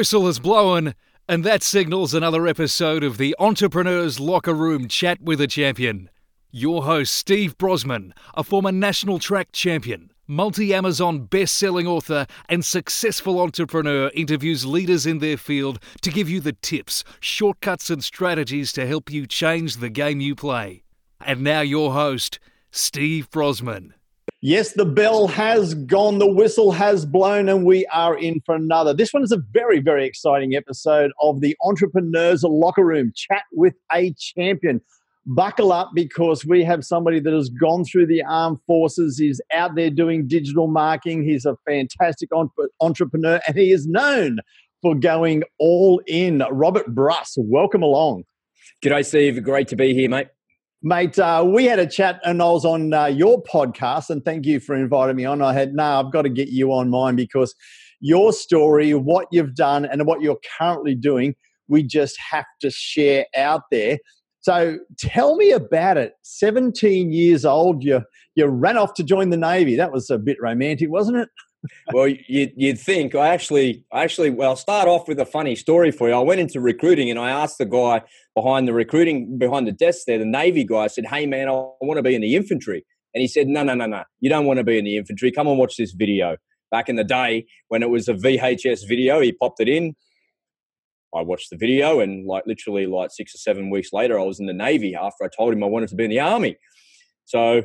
whistle has blown, and that signals another episode of the Entrepreneur's Locker Room Chat with a Champion. Your host, Steve Brosnan, a former national track champion, multi Amazon best selling author, and successful entrepreneur, interviews leaders in their field to give you the tips, shortcuts, and strategies to help you change the game you play. And now, your host, Steve Brosnan. Yes, the bell has gone, the whistle has blown, and we are in for another. This one is a very, very exciting episode of the Entrepreneurs Locker Room Chat with a Champion. Buckle up because we have somebody that has gone through the armed forces. He's out there doing digital marketing. He's a fantastic entrepreneur and he is known for going all in. Robert Brus, welcome along. G'day, Steve. Great to be here, mate. Mate, uh, we had a chat and I was on uh, your podcast, and thank you for inviting me on. I had, no, nah, I've got to get you on mine because your story, what you've done, and what you're currently doing, we just have to share out there. So tell me about it. 17 years old, you, you ran off to join the Navy. That was a bit romantic, wasn't it? well, you'd, you'd think. I actually, actually, well, I'll start off with a funny story for you. I went into recruiting and I asked the guy behind the recruiting, behind the desk there, the Navy guy, I said, Hey, man, I want to be in the infantry. And he said, No, no, no, no. You don't want to be in the infantry. Come and watch this video. Back in the day when it was a VHS video, he popped it in. I watched the video and like literally like six or seven weeks later, I was in the Navy after I told him I wanted to be in the Army. So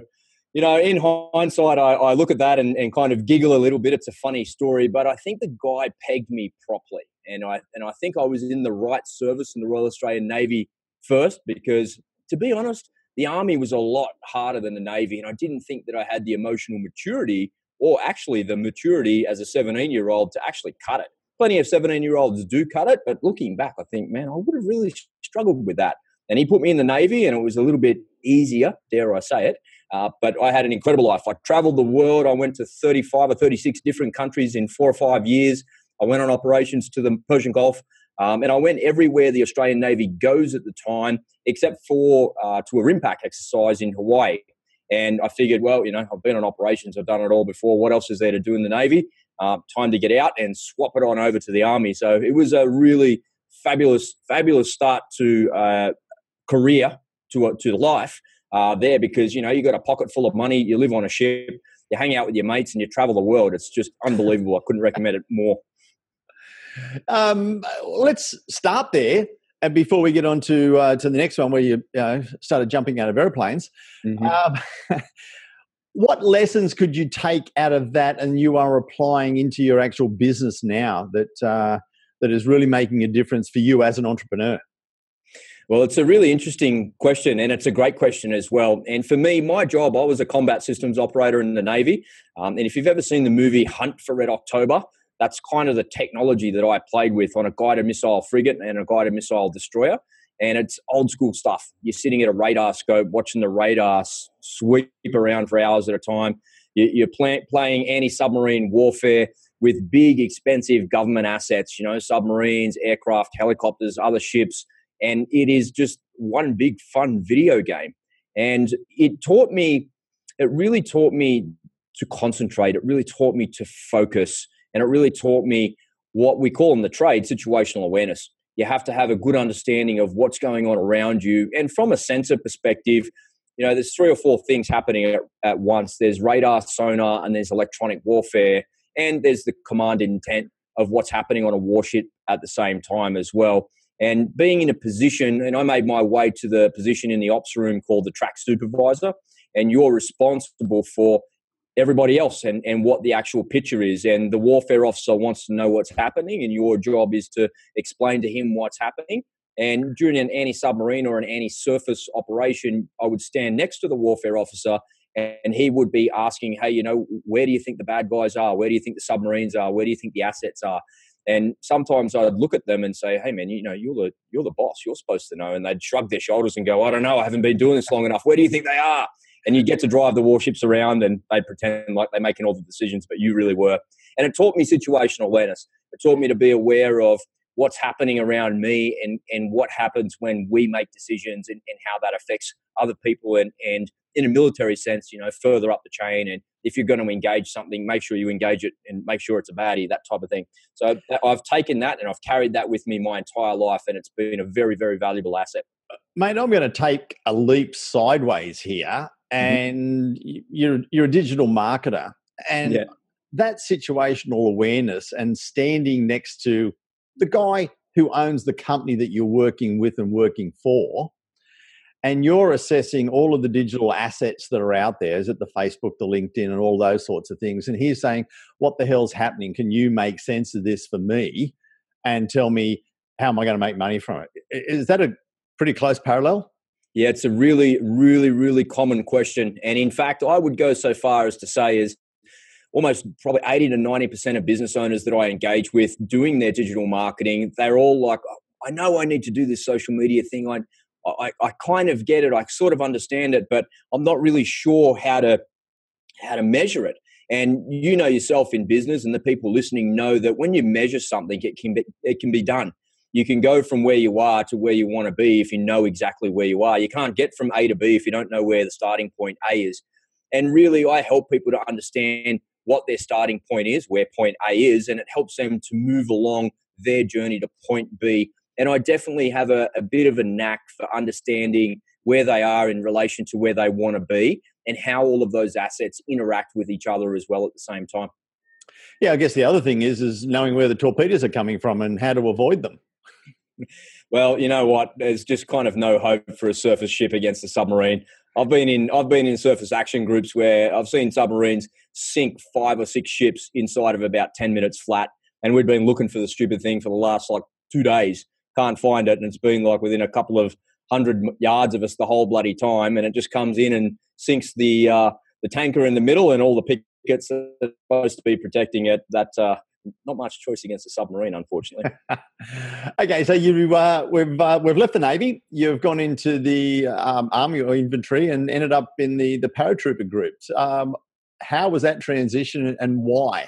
you know, in hindsight, I, I look at that and, and, kind of giggle a little bit. It's a funny story, but I think the guy pegged me properly, and I and I think I was in the right service in the Royal Australian Navy first because, to be honest, the army was a lot harder than the navy, and I didn't think that I had the emotional maturity or actually the maturity as a 17 year old to actually cut it. Plenty of 17 year olds do cut it, but looking back, I think, man, I would have really struggled with that. And he put me in the navy, and it was a little bit easier, dare I say it. Uh, but I had an incredible life. I traveled the world. I went to 35 or 36 different countries in four or five years. I went on operations to the Persian Gulf. Um, and I went everywhere the Australian Navy goes at the time, except for uh, to a RIMPAC exercise in Hawaii. And I figured, well, you know, I've been on operations, I've done it all before. What else is there to do in the Navy? Uh, time to get out and swap it on over to the Army. So it was a really fabulous, fabulous start to uh, career, to, a, to life uh, there because you know you got a pocket full of money, you live on a ship, you hang out with your mates, and you travel the world. It's just unbelievable. I couldn't recommend it more. Um, let's start there. And before we get on to uh, to the next one, where you, you started jumping out of airplanes, mm-hmm. um, what lessons could you take out of that, and you are applying into your actual business now that uh, that is really making a difference for you as an entrepreneur? Well, it's a really interesting question, and it's a great question as well. And for me, my job, I was a combat systems operator in the Navy. Um, and if you've ever seen the movie Hunt for Red October, that's kind of the technology that I played with on a guided missile frigate and a guided missile destroyer. And it's old school stuff. You're sitting at a radar scope, watching the radar sweep around for hours at a time. You're playing anti submarine warfare with big, expensive government assets, you know, submarines, aircraft, helicopters, other ships and it is just one big fun video game. And it taught me, it really taught me to concentrate. It really taught me to focus. And it really taught me what we call in the trade situational awareness. You have to have a good understanding of what's going on around you. And from a sensor perspective, you know, there's three or four things happening at, at once. There's radar, sonar, and there's electronic warfare, and there's the command intent of what's happening on a warship at the same time as well. And being in a position, and I made my way to the position in the ops room called the track supervisor, and you're responsible for everybody else and, and what the actual picture is. And the warfare officer wants to know what's happening, and your job is to explain to him what's happening. And during an anti submarine or an anti surface operation, I would stand next to the warfare officer and he would be asking, Hey, you know, where do you think the bad guys are? Where do you think the submarines are? Where do you think the assets are? And sometimes I'd look at them and say, "Hey, man, you know, you're the you're the boss. You're supposed to know." And they'd shrug their shoulders and go, "I don't know. I haven't been doing this long enough. Where do you think they are?" And you get to drive the warships around, and they'd pretend like they're making all the decisions, but you really were. And it taught me situational awareness. It taught me to be aware of what's happening around me and, and what happens when we make decisions and, and how that affects other people and, and in a military sense, you know, further up the chain. And if you're going to engage something, make sure you engage it and make sure it's a baddie, that type of thing. So I've taken that and I've carried that with me my entire life, and it's been a very, very valuable asset. Mate, I'm going to take a leap sideways here, mm-hmm. and mm-hmm. you're you're a digital marketer, and yeah. that situational awareness and standing next to the guy who owns the company that you're working with and working for and you're assessing all of the digital assets that are out there is it the facebook the linkedin and all those sorts of things and he's saying what the hell's happening? Can you make sense of this for me and tell me how am i going to make money from it? Is that a pretty close parallel? Yeah it's a really really really common question and in fact i would go so far as to say is almost probably 80 to 90% of business owners that I engage with doing their digital marketing, they're all like, oh, I know I need to do this social media thing. I, I, I kind of get it. I sort of understand it, but I'm not really sure how to how to measure it. And you know yourself in business, and the people listening know that when you measure something, it can be it can be done. You can go from where you are to where you want to be if you know exactly where you are. You can't get from A to B if you don't know where the starting point A is. And really, I help people to understand what their starting point is, where point A is, and it helps them to move along their journey to point B. And I definitely have a, a bit of a knack for understanding where they are in relation to where they want to be and how all of those assets interact with each other as well at the same time. Yeah, I guess the other thing is is knowing where the torpedoes are coming from and how to avoid them. well, you know what? There's just kind of no hope for a surface ship against a submarine. I've been in I've been in surface action groups where I've seen submarines sink five or six ships inside of about ten minutes flat, and we'd been looking for the stupid thing for the last like two days, can't find it, and it's been like within a couple of hundred yards of us the whole bloody time, and it just comes in and sinks the uh, the tanker in the middle, and all the pickets that are supposed to be protecting it that uh, not much choice against a submarine, unfortunately. okay, so you uh, we've uh, we've left the navy. You've gone into the um, army or infantry and ended up in the the paratrooper groups. Um, how was that transition and why?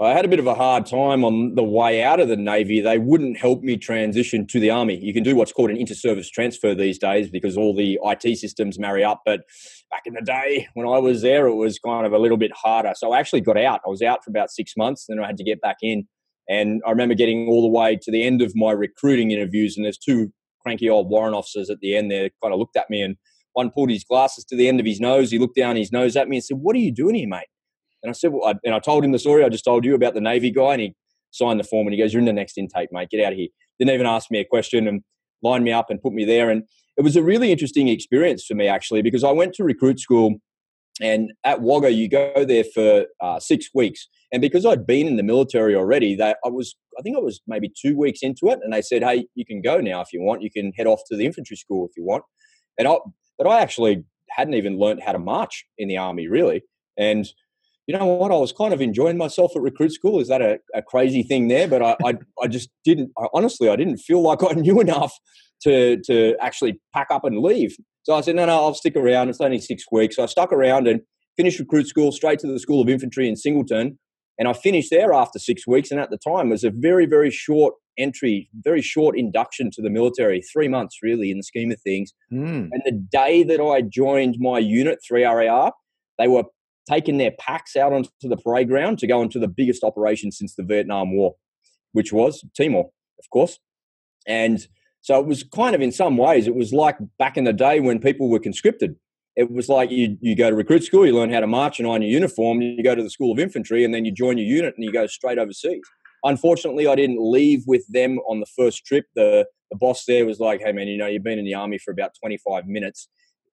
I had a bit of a hard time on the way out of the Navy. They wouldn't help me transition to the Army. You can do what's called an inter-service transfer these days because all the IT systems marry up. But back in the day when I was there, it was kind of a little bit harder. So I actually got out. I was out for about six months, then I had to get back in. And I remember getting all the way to the end of my recruiting interviews, and there's two cranky old warrant officers at the end there kind of looked at me and one pulled his glasses to the end of his nose. He looked down his nose at me and said, What are you doing here, mate? And I said, well, I, and I told him the story I just told you about the Navy guy, and he signed the form and he goes, "You're in the next intake, mate. Get out of here." Didn't even ask me a question and lined me up and put me there. And it was a really interesting experience for me actually because I went to recruit school, and at Wagga you go there for uh, six weeks. And because I'd been in the military already, that I was, I think I was maybe two weeks into it, and they said, "Hey, you can go now if you want. You can head off to the infantry school if you want." And I, but I actually hadn't even learned how to march in the army really, and you know what? I was kind of enjoying myself at recruit school. Is that a, a crazy thing there? But I, I, I just didn't, I, honestly, I didn't feel like I knew enough to, to actually pack up and leave. So I said, no, no, I'll stick around. It's only six weeks. So I stuck around and finished recruit school straight to the School of Infantry in Singleton. And I finished there after six weeks. And at the time, it was a very, very short entry, very short induction to the military, three months really in the scheme of things. Mm. And the day that I joined my unit, 3RAR, they were taking their packs out onto the parade ground to go into the biggest operation since the Vietnam War, which was Timor, of course. And so it was kind of in some ways, it was like back in the day when people were conscripted. It was like you, you go to recruit school, you learn how to march and iron your uniform, you go to the School of Infantry, and then you join your unit and you go straight overseas. Unfortunately, I didn't leave with them on the first trip. The, the boss there was like, hey, man, you know, you've been in the army for about 25 minutes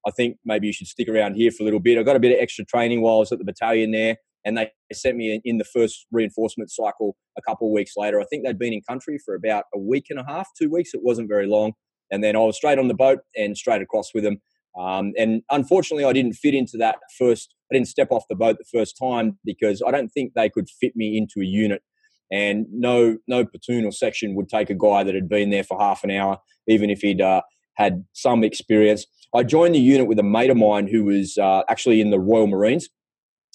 I think maybe you should stick around here for a little bit. I got a bit of extra training while I was at the battalion there, and they sent me in the first reinforcement cycle a couple of weeks later. I think they'd been in country for about a week and a half, two weeks. It wasn't very long. And then I was straight on the boat and straight across with them. Um, and unfortunately, I didn't fit into that first. I didn't step off the boat the first time because I don't think they could fit me into a unit. And no, no platoon or section would take a guy that had been there for half an hour, even if he'd uh, had some experience. I joined the unit with a mate of mine who was uh, actually in the Royal Marines,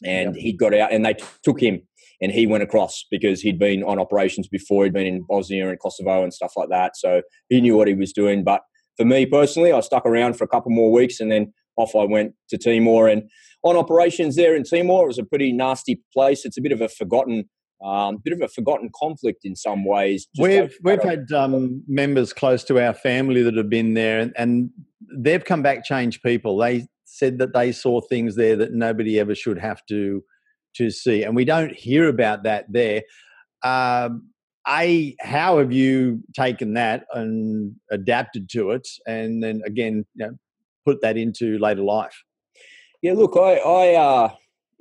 and yep. he got out, and they t- took him. and he went across because he'd been on operations before. He'd been in Bosnia and Kosovo and stuff like that, so he knew what he was doing. But for me personally, I stuck around for a couple more weeks, and then off I went to Timor. And on operations there in Timor, it was a pretty nasty place. It's a bit of a forgotten um, bit of a forgotten conflict in some ways. We've we've had um, members close to our family that have been there, and, and, they've come back changed people. They said that they saw things there that nobody ever should have to to see, and we don't hear about that there. Um, a, how have you taken that and adapted to it, and then again, you know, put that into later life? Yeah, look, I, I uh,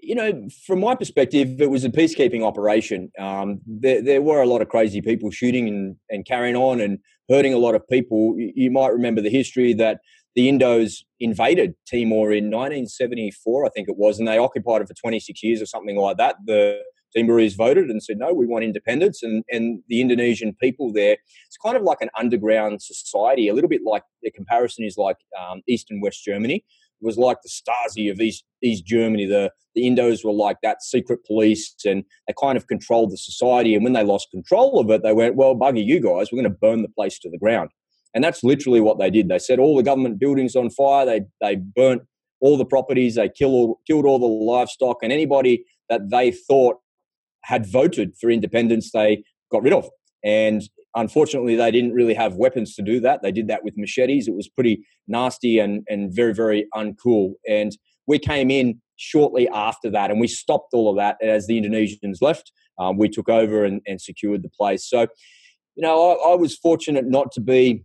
you know, from my perspective, it was a peacekeeping operation. Um, there, there, were a lot of crazy people shooting and, and carrying on and hurting a lot of people. You, you, might remember the history that the Indos invaded Timor in 1974, I think it was, and they occupied it for 26 years or something like that. The Timorese voted and said, no, we want independence. And, and the Indonesian people there, it's kind of like an underground society, a little bit like the comparison is like um, East and West Germany It was like the Stasi of East, East Germany. The, the Indos were like that secret police and they kind of controlled the society. And when they lost control of it, they went, well, bugger you guys, we're going to burn the place to the ground. And that's literally what they did. They set all the government buildings on fire. They, they burnt all the properties. They all, killed all the livestock. And anybody that they thought had voted for independence, they got rid of. And unfortunately, they didn't really have weapons to do that. They did that with machetes. It was pretty nasty and, and very, very uncool. And we came in shortly after that and we stopped all of that. as the Indonesians left, um, we took over and, and, secured the place. So, you know, I, I was fortunate not to be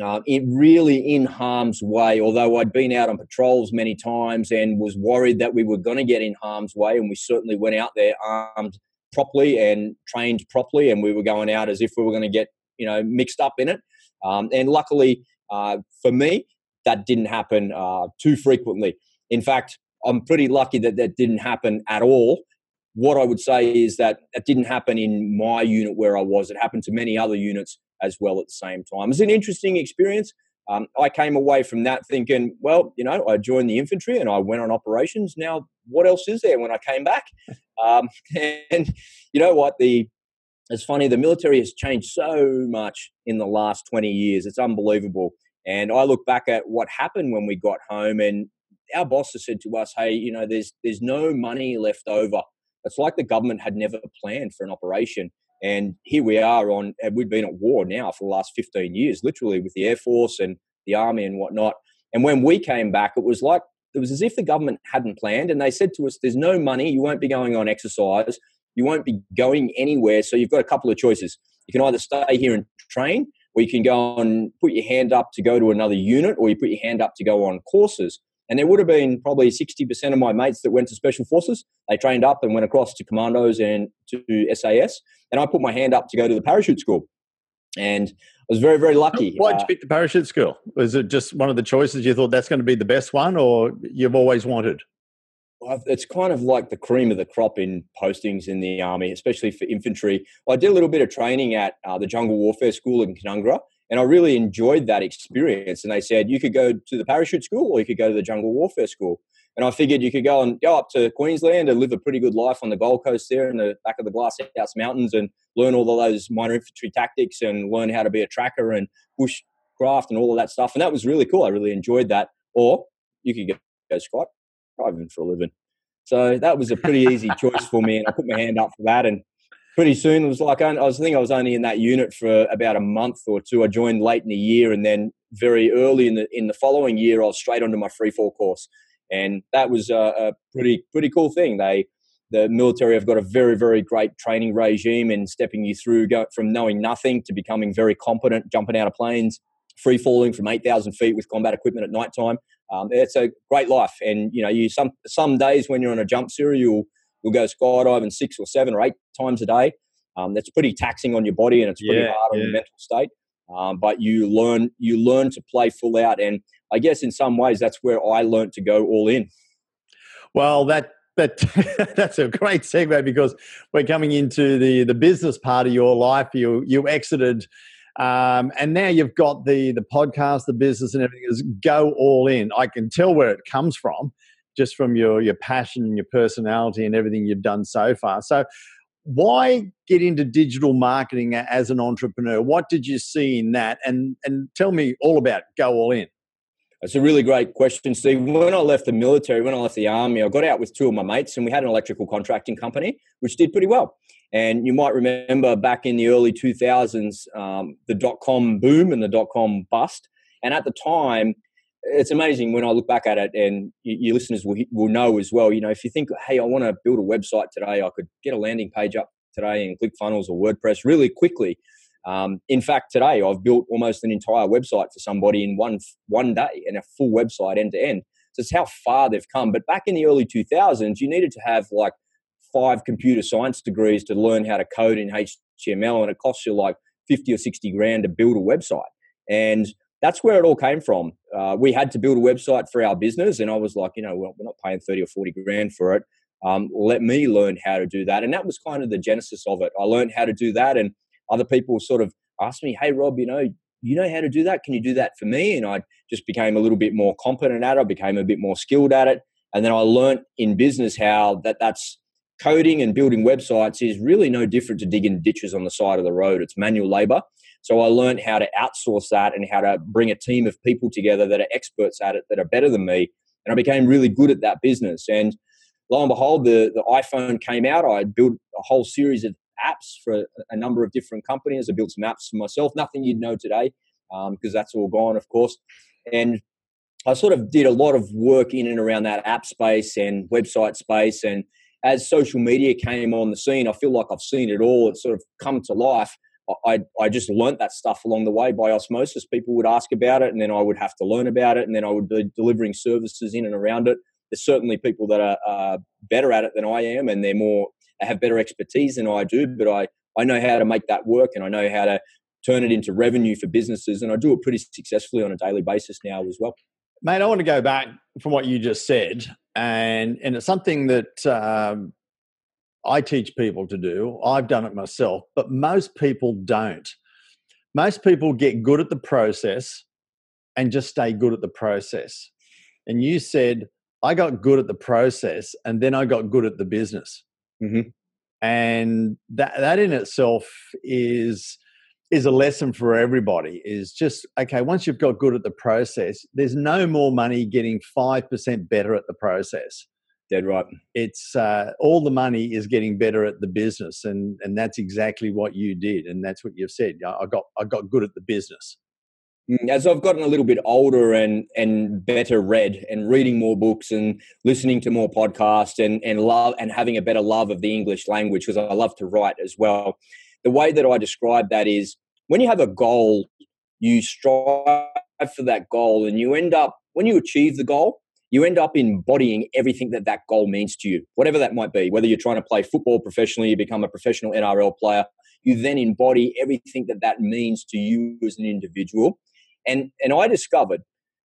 uh, in, really in harm's way, although I'd been out on patrols many times and was worried that we were going to get in harm's way. And we certainly went out there armed properly and trained properly, and we were going out as if we were going to get you know mixed up in it. Um, and luckily uh, for me, that didn't happen uh, too frequently. In fact, I'm pretty lucky that that didn't happen at all. What I would say is that it didn't happen in my unit where I was. It happened to many other units as well at the same time. It was an interesting experience. Um, I came away from that thinking, well, you know, I joined the infantry and I went on operations. Now, what else is there when I came back? Um, and you know what? The it's funny. The military has changed so much in the last twenty years. It's unbelievable. And I look back at what happened when we got home, and our boss has said to us, "Hey, you know, there's there's no money left over." It's like the government had never planned for an operation. And here we are on, and we've been at war now for the last 15 years, literally with the Air Force and the Army and whatnot. And when we came back, it was like, it was as if the government hadn't planned. And they said to us, there's no money. You won't be going on exercise. You won't be going anywhere. So you've got a couple of choices. You can either stay here and train, or you can go and put your hand up to go to another unit, or you put your hand up to go on courses. And there would have been probably 60% of my mates that went to special forces. They trained up and went across to commandos and to SAS. And I put my hand up to go to the parachute school. And I was very, very lucky. Why'd you uh, pick the parachute school? Was it just one of the choices you thought that's going to be the best one, or you've always wanted? It's kind of like the cream of the crop in postings in the army, especially for infantry. I did a little bit of training at uh, the Jungle Warfare School in Canungra, and I really enjoyed that experience. And they said you could go to the parachute school or you could go to the jungle warfare school. And I figured you could go and go up to Queensland and live a pretty good life on the Gold Coast there in the back of the Glass House Mountains and learn all of those minor infantry tactics and learn how to be a tracker and bushcraft and all of that stuff. And that was really cool. I really enjoyed that. Or you could go, go skydiving for a living. So that was a pretty easy choice for me. And I put my hand up for that. And pretty soon. It was like I was I think I was only in that unit for about a month or two. I joined late in the year, and then very early in the in the following year, I was straight onto my free fall course, and that was a, a pretty pretty cool thing. They the military have got a very very great training regime and stepping you through go, from knowing nothing to becoming very competent, jumping out of planes, free falling from eight thousand feet with combat equipment at night time. Um, it's a great life, and you know you some some days when you're on a jump series, you'll you'll go skydiving six or seven or eight times a day. Um, that's pretty taxing on your body and it's pretty yeah, hard on yeah. your mental state. Um, but you learn you learn to play full out, and I guess in some ways that's where I learned to go all in. Well, that that that's a great segue because we're coming into the the business part of your life. You you exited, um, and now you've got the the podcast, the business, and everything is go all in. I can tell where it comes from just from your your passion and your personality and everything you've done so far. So, why get into digital marketing as an entrepreneur? What did you see in that? And and tell me all about Go All In. It's a really great question, Steve. When I left the military, when I left the army, I got out with two of my mates and we had an electrical contracting company, which did pretty well. And you might remember back in the early 2000s, um, the dot com boom and the dot com bust. And at the time, it's amazing when I look back at it, and your listeners will, will know as well. You know, if you think, hey, I want to build a website today, I could get a landing page up today in ClickFunnels or WordPress really quickly. Um, in fact, today I've built almost an entire website for somebody in one one day and a full website end to end. So it's how far they've come. But back in the early 2000s, you needed to have like five computer science degrees to learn how to code in HTML, and it costs you like 50 or 60 grand to build a website. And that's where it all came from. Uh, we had to build a website for our business, and I was like, you know, we're not paying 30 or 40 grand for it. Um, let me learn how to do that. And that was kind of the genesis of it. I learned how to do that, and other people sort of asked me, hey, Rob, you know, you know how to do that? Can you do that for me? And I just became a little bit more competent at it. I became a bit more skilled at it. And then I learned in business how that that's coding and building websites is really no different to digging ditches on the side of the road. It's manual labor. So I learned how to outsource that and how to bring a team of people together that are experts at it, that are better than me. And I became really good at that business. And lo and behold, the, the iPhone came out. I built a whole series of apps for a number of different companies. I built some apps for myself, nothing you'd know today, because um, that's all gone, of course. And I sort of did a lot of work in and around that app space and website space. And as social media came on the scene, I feel like I've seen it all. It's sort of come to life. I, I just learnt that stuff along the way by osmosis. People would ask about it, and then I would have to learn about it, and then I would be delivering services in and around it. There's certainly people that are uh, better at it than I am, and they're more have better expertise than I do. But I I know how to make that work, and I know how to turn it into revenue for businesses, and I do it pretty successfully on a daily basis now as well. Mate, I want to go back from what you just said, and and it's something that um, I teach people to do. I've done it myself, but most people don't. Most people get good at the process and just stay good at the process. And you said, I got good at the process and then I got good at the business. Mm-hmm. And that, that in itself is is a lesson for everybody is just okay once you've got good at the process there's no more money getting 5% better at the process Dead right. It's uh, all the money is getting better at the business, and and that's exactly what you did, and that's what you've said. I got I got good at the business. Mm, as I've gotten a little bit older and and better read and reading more books and listening to more podcasts and and love and having a better love of the English language because I love to write as well. The way that I describe that is when you have a goal, you strive for that goal, and you end up when you achieve the goal, you end up embodying everything that that goal means to you, whatever that might be. Whether you're trying to play football professionally, you become a professional NRL player, you then embody everything that that means to you as an individual. And, and I discovered,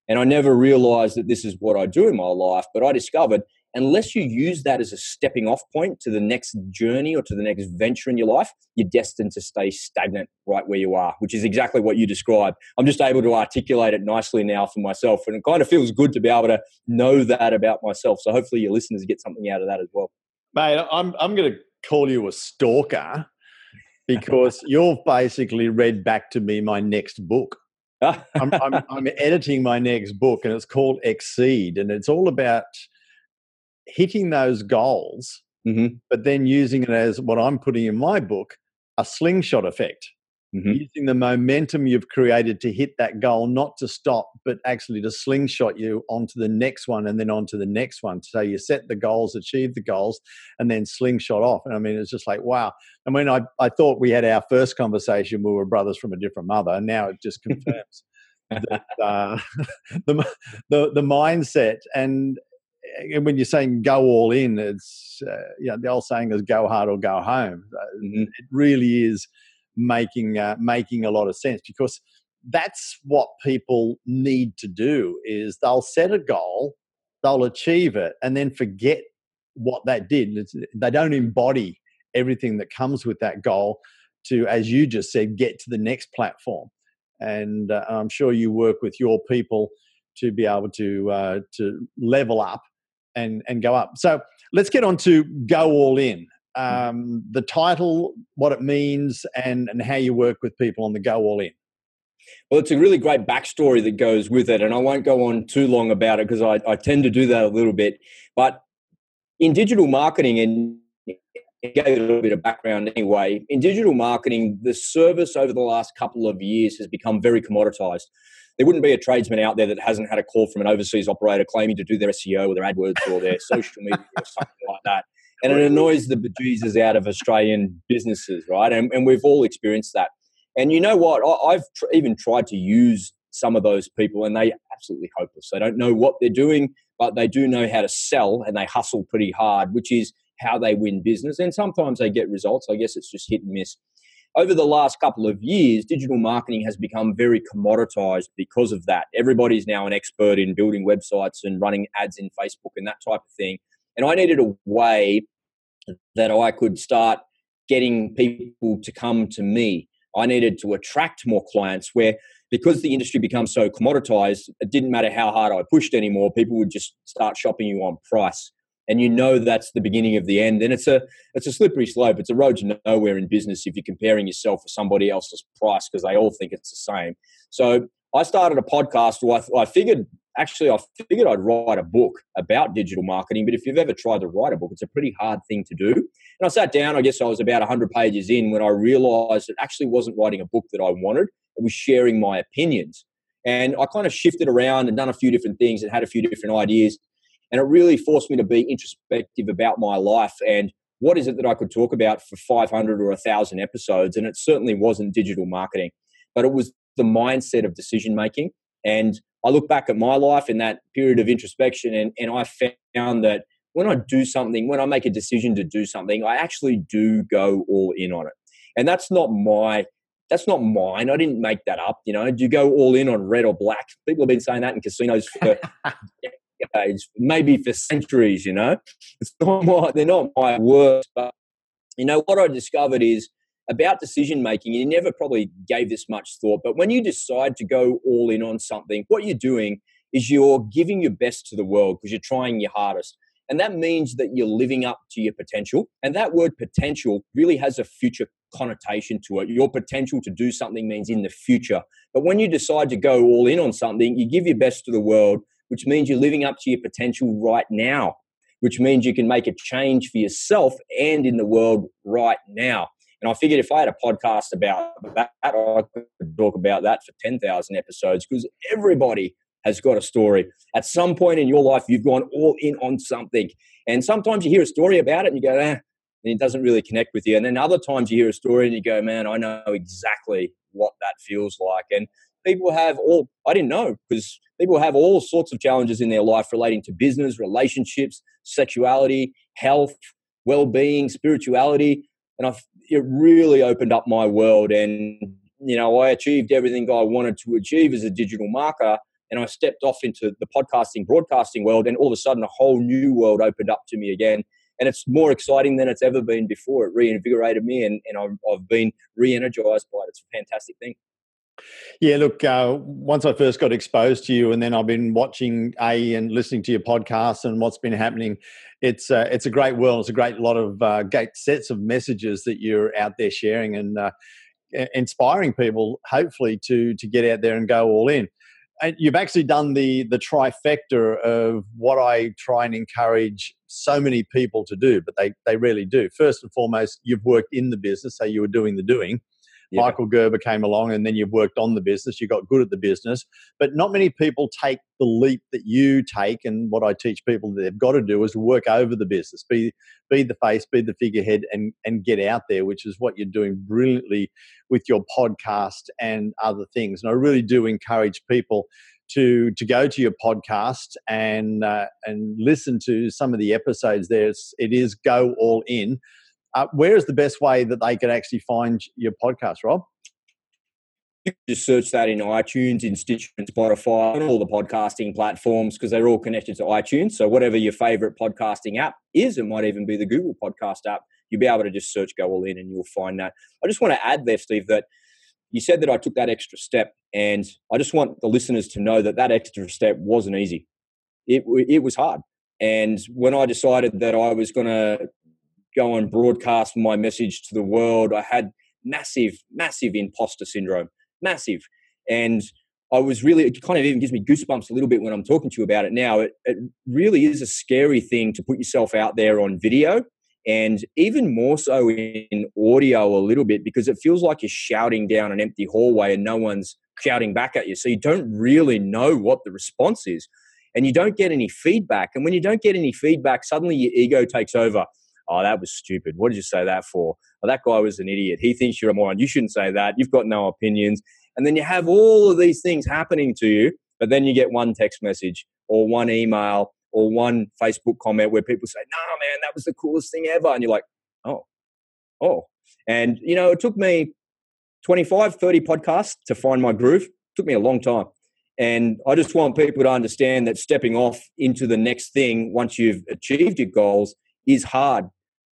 and I never realized that this is what I do in my life, but I discovered unless you use that as a stepping off point to the next journey or to the next venture in your life, you're destined to stay stagnant right where you are, which is exactly what you described. I'm just able to articulate it nicely now for myself. And it kind of feels good to be able to know that about myself. So hopefully your listeners get something out of that as well. Mate, I'm, I'm going to call you a stalker because you've basically read back to me my next book. I'm, I'm, I'm editing my next book and it's called Exceed. And it's all about – hitting those goals, mm-hmm. but then using it as what I'm putting in my book a slingshot effect. Mm-hmm. Using the momentum you've created to hit that goal, not to stop, but actually to slingshot you onto the next one and then onto the next one. So you set the goals, achieve the goals, and then slingshot off. And I mean, it's just like, wow. I mean, I, I thought we had our first conversation, we were brothers from a different mother, and now it just confirms. that, uh, the, the the mindset and when you're saying go all in, it's uh, you know the old saying is go hard or go home. Uh, mm-hmm. It really is making uh, making a lot of sense because that's what people need to do is they'll set a goal, they'll achieve it, and then forget what that did. It's, they don't embody everything that comes with that goal to, as you just said, get to the next platform. And uh, I'm sure you work with your people to be able to uh, to level up and and go up. So let's get on to go all in. Um, the title, what it means, and and how you work with people on the go all in. Well, it's a really great backstory that goes with it, and I won't go on too long about it because I, I tend to do that a little bit. But in digital marketing, and gave a little bit of background anyway. In digital marketing, the service over the last couple of years has become very commoditized. There wouldn't be a tradesman out there that hasn't had a call from an overseas operator claiming to do their SEO or their AdWords or their social media or something like that. And it annoys the bejesus out of Australian businesses, right? And, and we've all experienced that. And you know what? I, have tr- even tried to use some of those people, and they absolutely hopeless. They don't know what they're doing, but they do know how to sell, and they hustle pretty hard, which is how they win business. And sometimes they get results. I guess it's just hit and miss. Over the last couple of years, digital marketing has become very commoditized because of that. Everybody's now an expert in building websites and running ads in Facebook and that type of thing. And I needed a way that I could start getting people to come to me. I needed to attract more clients where because the industry becomes so commoditized, it didn't matter how hard I pushed anymore, people would just start shopping you on price and you know that's the beginning of the end. And it's a it's a slippery slope. It's a road to nowhere in business if you're comparing yourself with somebody else's price because they all think it's the same. So i started a podcast where I, I figured actually i figured i'd write a book about digital marketing but if you've ever tried to write a book it's a pretty hard thing to do. And i sat down i guess i was about 100 pages in when i realized it actually wasn't writing a book that i wanted. It was sharing my opinions. And i kind of shifted around and done a few different things and had a few different ideas and it really forced me to be introspective about my life and what is it that I could talk about for 500 or 1,000 episodes. And it certainly wasn't digital marketing, but it was the mindset of decision making. And I look back at my life in that period of introspection, and, and I found that when I do something, when I make a decision to do something, I actually do go all in on it. And that's not my that's not mine. I didn't make that up. You know, do you go all in on red or black? People have been saying that in casinos for decades, maybe for centuries, you know. It's not my, they're not my words, but you know what I discovered is about decision making. You never probably gave this much thought, but when you decide to go all in on something, what you're doing is you're giving your best to the world because you're trying your hardest. And that means that you're living up to your potential. And that word potential really has a future connotation to it. Your potential to do something means in the future. But when you decide to go all in on something, you give your best to the world which means you're living up to your potential right now, which means you can make a change for yourself and in the world right now. And I figured if I had a podcast about that, I could talk about that for 10,000 episodes because everybody has got a story. At some point in your life, you've gone all in on something. And sometimes you hear a story about it and you go, eh, and it doesn't really connect with you. And then other times you hear a story and you go, man, I know exactly what that feels like. And people have all, I didn't know because people have all sorts of challenges in their life relating to business, relationships, sexuality, health, well being, spirituality. And I've, it really opened up my world. And, you know, I achieved everything I wanted to achieve as a digital marketer. And I stepped off into the podcasting, broadcasting world. And all of a sudden, a whole new world opened up to me again. And it's more exciting than it's ever been before. It reinvigorated me, and, and I've, I've been re energized by it. It's a fantastic thing. Yeah, look, uh, once I first got exposed to you, and then I've been watching A and listening to your podcasts and what's been happening. It's uh, it's a great world. It's a great lot of uh, great sets of messages that you're out there sharing and uh, inspiring people, hopefully, to to get out there and go all in. And you've actually done the the trifecta of what I try and encourage so many people to do, but they they really do. First and foremost, you've worked in the business, so you were doing the doing yeah. Michael Gerber came along and then you've worked on the business, you got good at the business. But not many people take the leap that you take. And what I teach people that they've got to do is work over the business, be, be the face, be the figurehead, and, and get out there, which is what you're doing brilliantly with your podcast and other things. And I really do encourage people to to go to your podcast and uh, and listen to some of the episodes there. It's, it is go all in. Uh, where is the best way that they could actually find your podcast, Rob? just search that in iTunes, in Stitcher, and Spotify, and all the podcasting platforms because they're all connected to iTunes. So whatever your favorite podcasting app is, it might even be the Google Podcast app. You'll be able to just search "Go All In" and you'll find that. I just want to add there, Steve, that you said that I took that extra step, and I just want the listeners to know that that extra step wasn't easy. It it was hard. And when I decided that I was going to go and broadcast my message to the world, I had massive, massive imposter syndrome, massive. And I was really, it kind of even gives me goosebumps a little bit when I'm talking to you about it now. It, it really is a scary thing to put yourself out there on video and even more so in audio a little bit because it feels like you're shouting down an empty hallway and no one's shouting back at you. So you don't really know what the response is and you don't get any feedback. And when you don't get any feedback, suddenly your ego takes over. Oh, that was stupid. What did you say that for? Oh, that guy was an idiot. He thinks you're a moron. You shouldn't say that. You've got no opinions. And then you have all of these things happening to you, but then you get one text message or one email or one Facebook comment where people say, "No, nah, man, that was the coolest thing ever," and you're like, "Oh, oh." And you know, it took me 25, 30 podcasts to find my groove. It took me a long time. And I just want people to understand that stepping off into the next thing once you've achieved your goals is hard.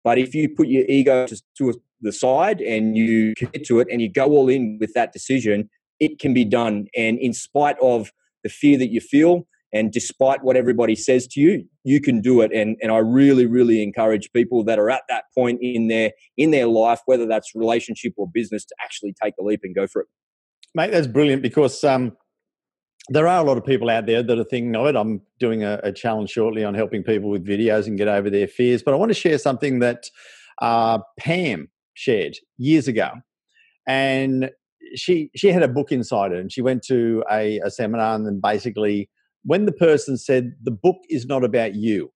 But if you put your ego to, to the side and you commit to it and you go all in with that decision, it can be done. And in spite of the fear that you feel, and despite what everybody says to you you can do it and, and i really really encourage people that are at that point in their in their life whether that's relationship or business to actually take the leap and go for it mate that's brilliant because um, there are a lot of people out there that are thinking of it i'm doing a, a, challenge shortly on helping people with videos and get over their fears but i want to share something that uh, pam shared years ago and she she had a book inside her and she went to a, a seminar and then basically when the person said the book is not about you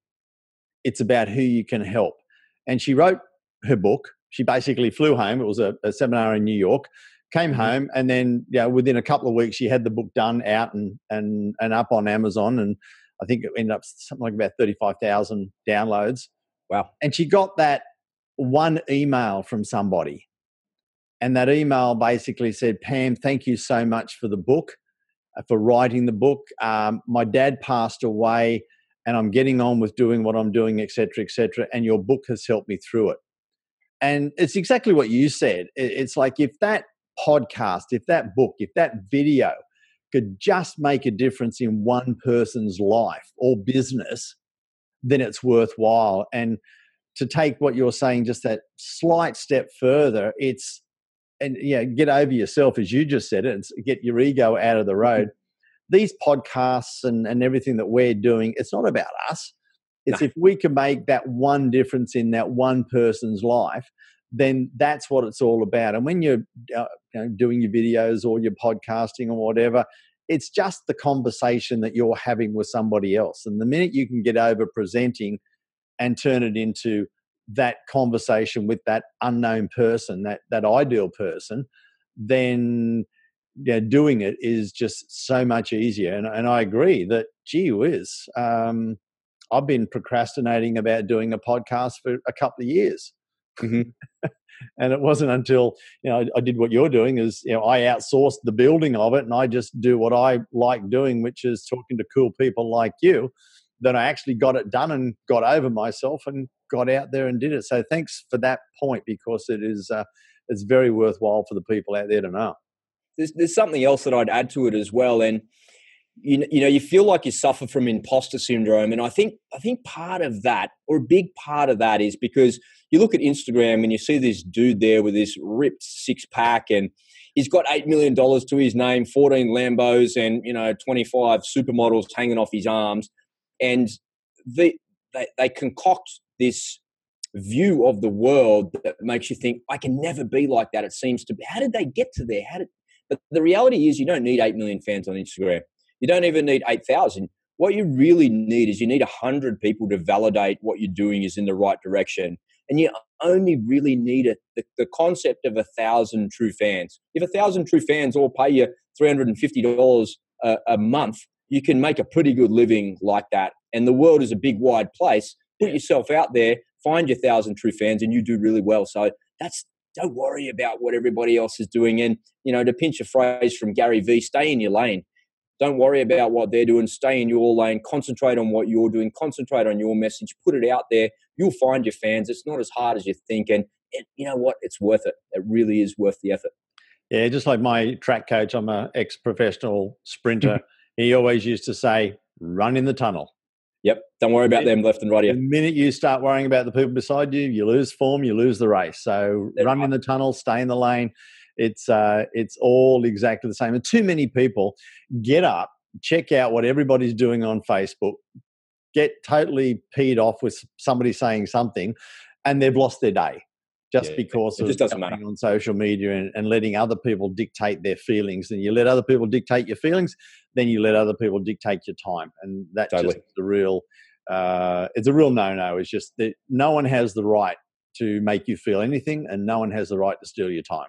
it's about who you can help and she wrote her book. She basically flew home it was a, a seminar in new york came mm-hmm. home and then know, within a couple of weeks she had the book done out and and and up on amazon and i think it ended up something like about 35000 downloads wow and she got that one email from somebody and that email basically said pam thank you so much for the book uh, for writing the book. Um, my dad passed away, and I'm getting on with doing what I'm doing, etc., etc. And your book has helped me through it. And it's exactly what you said. It's like if that podcast, if that book, if that video could just make a difference in one person's life or business, then it's worthwhile. And to take what you're saying just that slight step further, it's and yeah, get over yourself as you just said it, and get your ego out of the mm-hmm. road. These podcasts and, and everything that we're doing, it's not about us. It's no. if we can make that one difference in that one person's life, then that's what it's all about. And when you're uh, you know, doing your videos or your podcasting or whatever, it's just the conversation that you're having with somebody else. And the minute you can get over presenting and turn it into that conversation with that unknown person, that that ideal person, then yeah, doing it is just so much easier. And, and I agree that, gee whiz, um, I've been procrastinating about doing a podcast for a couple of years. Mm-hmm. and it wasn't until you know I did what you're doing is you know I outsourced the building of it and I just do what I like doing, which is talking to cool people like you. That I actually got it done and got over myself and got out there and did it. So thanks for that point because it is uh, it's very worthwhile for the people out there to know. There's, there's something else that I'd add to it as well, and you, you know you feel like you suffer from imposter syndrome, and I think I think part of that, or a big part of that, is because you look at Instagram and you see this dude there with this ripped six pack and he's got eight million dollars to his name, fourteen Lambos, and you know twenty five supermodels hanging off his arms, and the, they they concoct this view of the world that makes you think I can never be like that. It seems to be. How did they get to there? How did? But the reality is, you don't need eight million fans on Instagram. You don't even need eight thousand. What you really need is you need a hundred people to validate what you're doing is in the right direction, and you only really need a, the, the concept of a thousand true fans. If a thousand true fans all pay you three hundred and fifty dollars uh, a month, you can make a pretty good living like that. And the world is a big, wide place put yourself out there, find your thousand true fans, and you do really well. So that's don't worry about what everybody else is doing. And you know, to pinch a phrase from Gary Vee, stay in your lane. Don't worry about what they're doing. Stay in your lane. Concentrate on what you're doing. Concentrate on your message. Put it out there. You'll find your fans. It's not as hard as you think, and it, you know what? It's worth it. It really is worth the effort. Yeah, just like my track coach, I'm an ex-professional sprinter. he always used to say, "Run in the tunnel." Yep. Don't worry about them left and right The here. minute you start worrying about the people beside you, you lose form, you lose the race. So That's run right. in the tunnel, stay in the lane. It's uh, it's all exactly the same. And too many people get up, check out what everybody's doing on Facebook, get totally peed off with somebody saying something, and they've lost their day just Yeah, because it of just doesn't matter. on social media and, and letting other people dictate their feelings. And you let other people dictate your feelings, then you let other people dictate your time, and that's Totally. just the real. Uh, it's a real no-no. It's just that no one has the right to make you feel anything, and no one has the right to steal your time.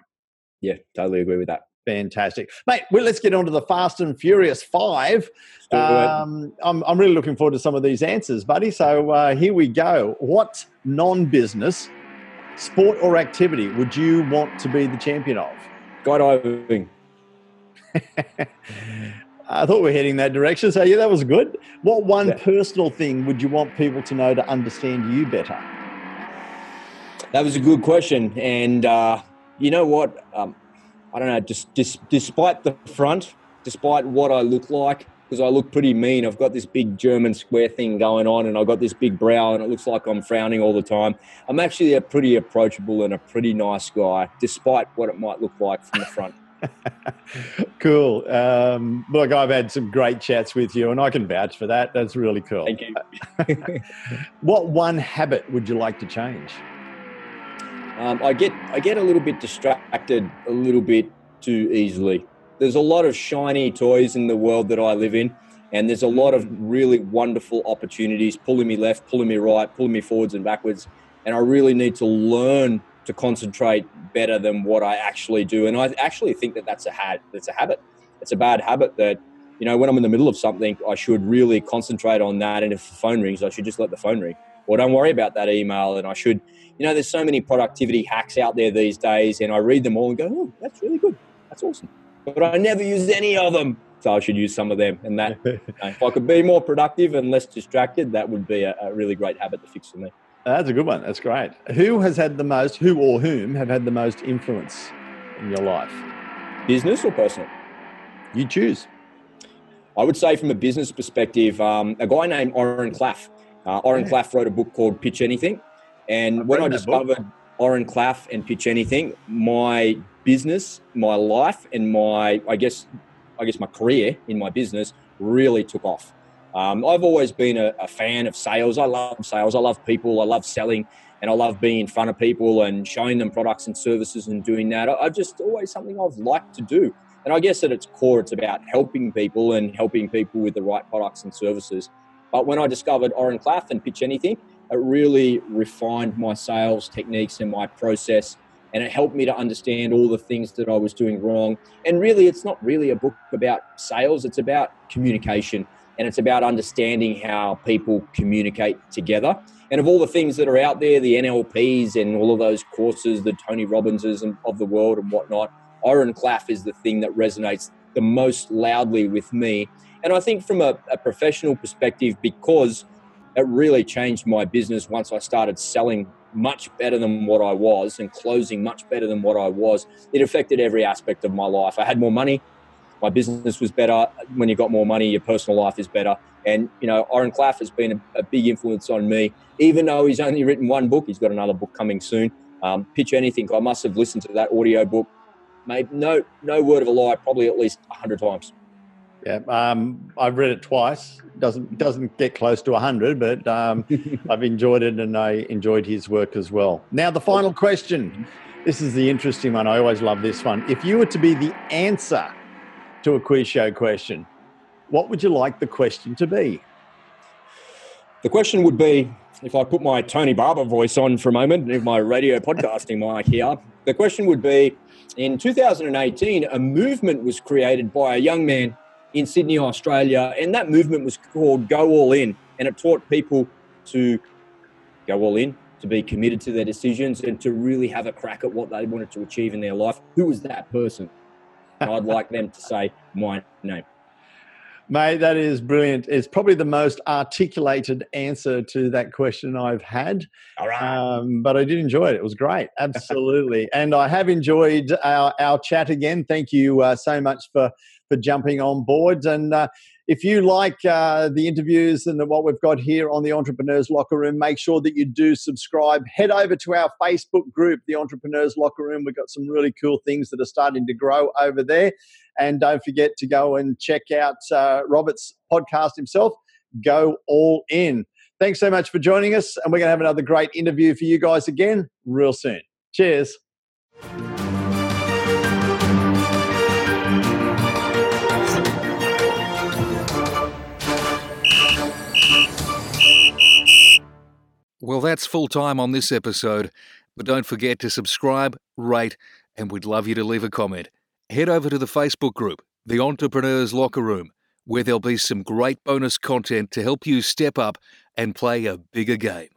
Yeah, totally agree with that. Fantastic, mate. Well, let's get on to the Fast and Furious Five. Let's do it. Um, I'm, I'm really looking forward to some of these answers, buddy. So uh, here we go. What non-business, sport or activity would you want to be the champion of? Skydiving. I thought we are heading that direction. So yeah, that was good. What one Yeah. personal thing would you want people to know to understand you better? That was a good question, and uh, you know what? Um, I don't know. Just, just despite the front, despite what I look like, because I look pretty mean. I've got this big German square thing going on, and I've got this big brow, and it looks like I'm frowning all the time. I'm actually a pretty approachable and a pretty nice guy, despite what it might look like from the front. cool. Um, look, I've had some great chats with you, and I can vouch for that. That's really cool. Thank you. What one habit would you like to change? Um, I get I get a little bit distracted a little bit too easily. There's a lot of shiny toys in the world that I live in, and there's a lot of really wonderful opportunities pulling me left, pulling me right, pulling me forwards and backwards. And I really need to learn to concentrate better than what I actually do. And I actually think that that's a had that's a habit. It's a bad habit that you know when I'm in the middle of something, I should really concentrate on that. And if the phone rings, I should just let the phone ring, or don't worry about that email. And I should you know, there's so many productivity hacks out there these days, and I read them all and go, oh, that's really good. That's awesome. But I never use any of them. So I should use some of them. And that, you know, if I could be more productive and less distracted, that would be a, a really great habit to fix for me. That's a good one. That's great. Who has had the most, who or whom have had the most influence in your life? Business or personal? You choose. I would say, from a business perspective, um, a guy named Oren Klaff. Uh, Oren Yeah. Klaff wrote a book called Pitch Anything. And I've when I discovered Oren Klaff and Pitch Anything, my business, my life, and my, I guess, I guess my career in my business really took off. Um, I've always been a, a fan of sales. I love sales. I love people. I love selling, and I love being in front of people and showing them products and services and doing that. I, I've just always something I've liked to do. And I guess at its core, it's about helping people and helping people with the right products and services. But when I discovered Oren Klaff and Pitch Anything, it really refined my sales techniques and my process. And it helped me to understand all the things that I was doing wrong. And really, it's not really a book about sales, it's about communication and it's about understanding how people communicate together. And of all the things that are out there, the NLPs and all of those courses, the Tony Robbinses and- of the world and whatnot, Oren Klaff is the thing that resonates the most loudly with me. And I think from a, a professional perspective, because it really changed my business once I started selling much better than what I was and closing much better than what I was. It affected every aspect of my life. I had more money, my business was better. When you got more money, your personal life is better. And you know, Oren Klaff has been a, a big influence on me. Even though he's only written one book, he's got another book coming soon. Um, Pitch anything. I must have listened to that audio book. Maybe no, no word of a lie. Probably at least a hundred times. Yeah, um, I've read it twice. Doesn't doesn't get close to hundred, but um, I've enjoyed it, and I enjoyed his work as well. Now, the final question. This is the interesting one. I always love this one. If you were to be the answer to a quiz show question, what would you like the question to be? The question would be if I put my Tony Barber voice on for a moment, and if my radio podcasting mic here, the question would be in 2018, a movement was created by a young man in Sydney, Australia, and that movement was called Go All In, and it taught people to go all in, to be committed to their decisions, and to really have a crack at what they wanted to achieve in their life. Who was that person? And I'd like them to say my name. Mate, that is brilliant. It's probably the most articulated answer to that question I've had. All right. Um, but I did enjoy it. It was great. Absolutely. and I have enjoyed our, our chat again. Thank you uh, so much for, for jumping on board. And uh, If you like uh, the interviews and what we've got here on the Entrepreneurs Locker Room, make sure that you do subscribe. Head over to our Facebook group, the Entrepreneurs Locker Room. We've got some really cool things that are starting to grow over there. And don't forget to go and check out uh, Robert's podcast himself, Go All In. Thanks so much for joining us. And we're going to have another great interview for you guys again real soon. Cheers. Well, that's full time on this episode, but don't forget to subscribe, rate, and we'd love you to leave a comment. Head over to the Facebook group, The Entrepreneurs Locker Room, where there'll be some great bonus content to help you step up and play a bigger game.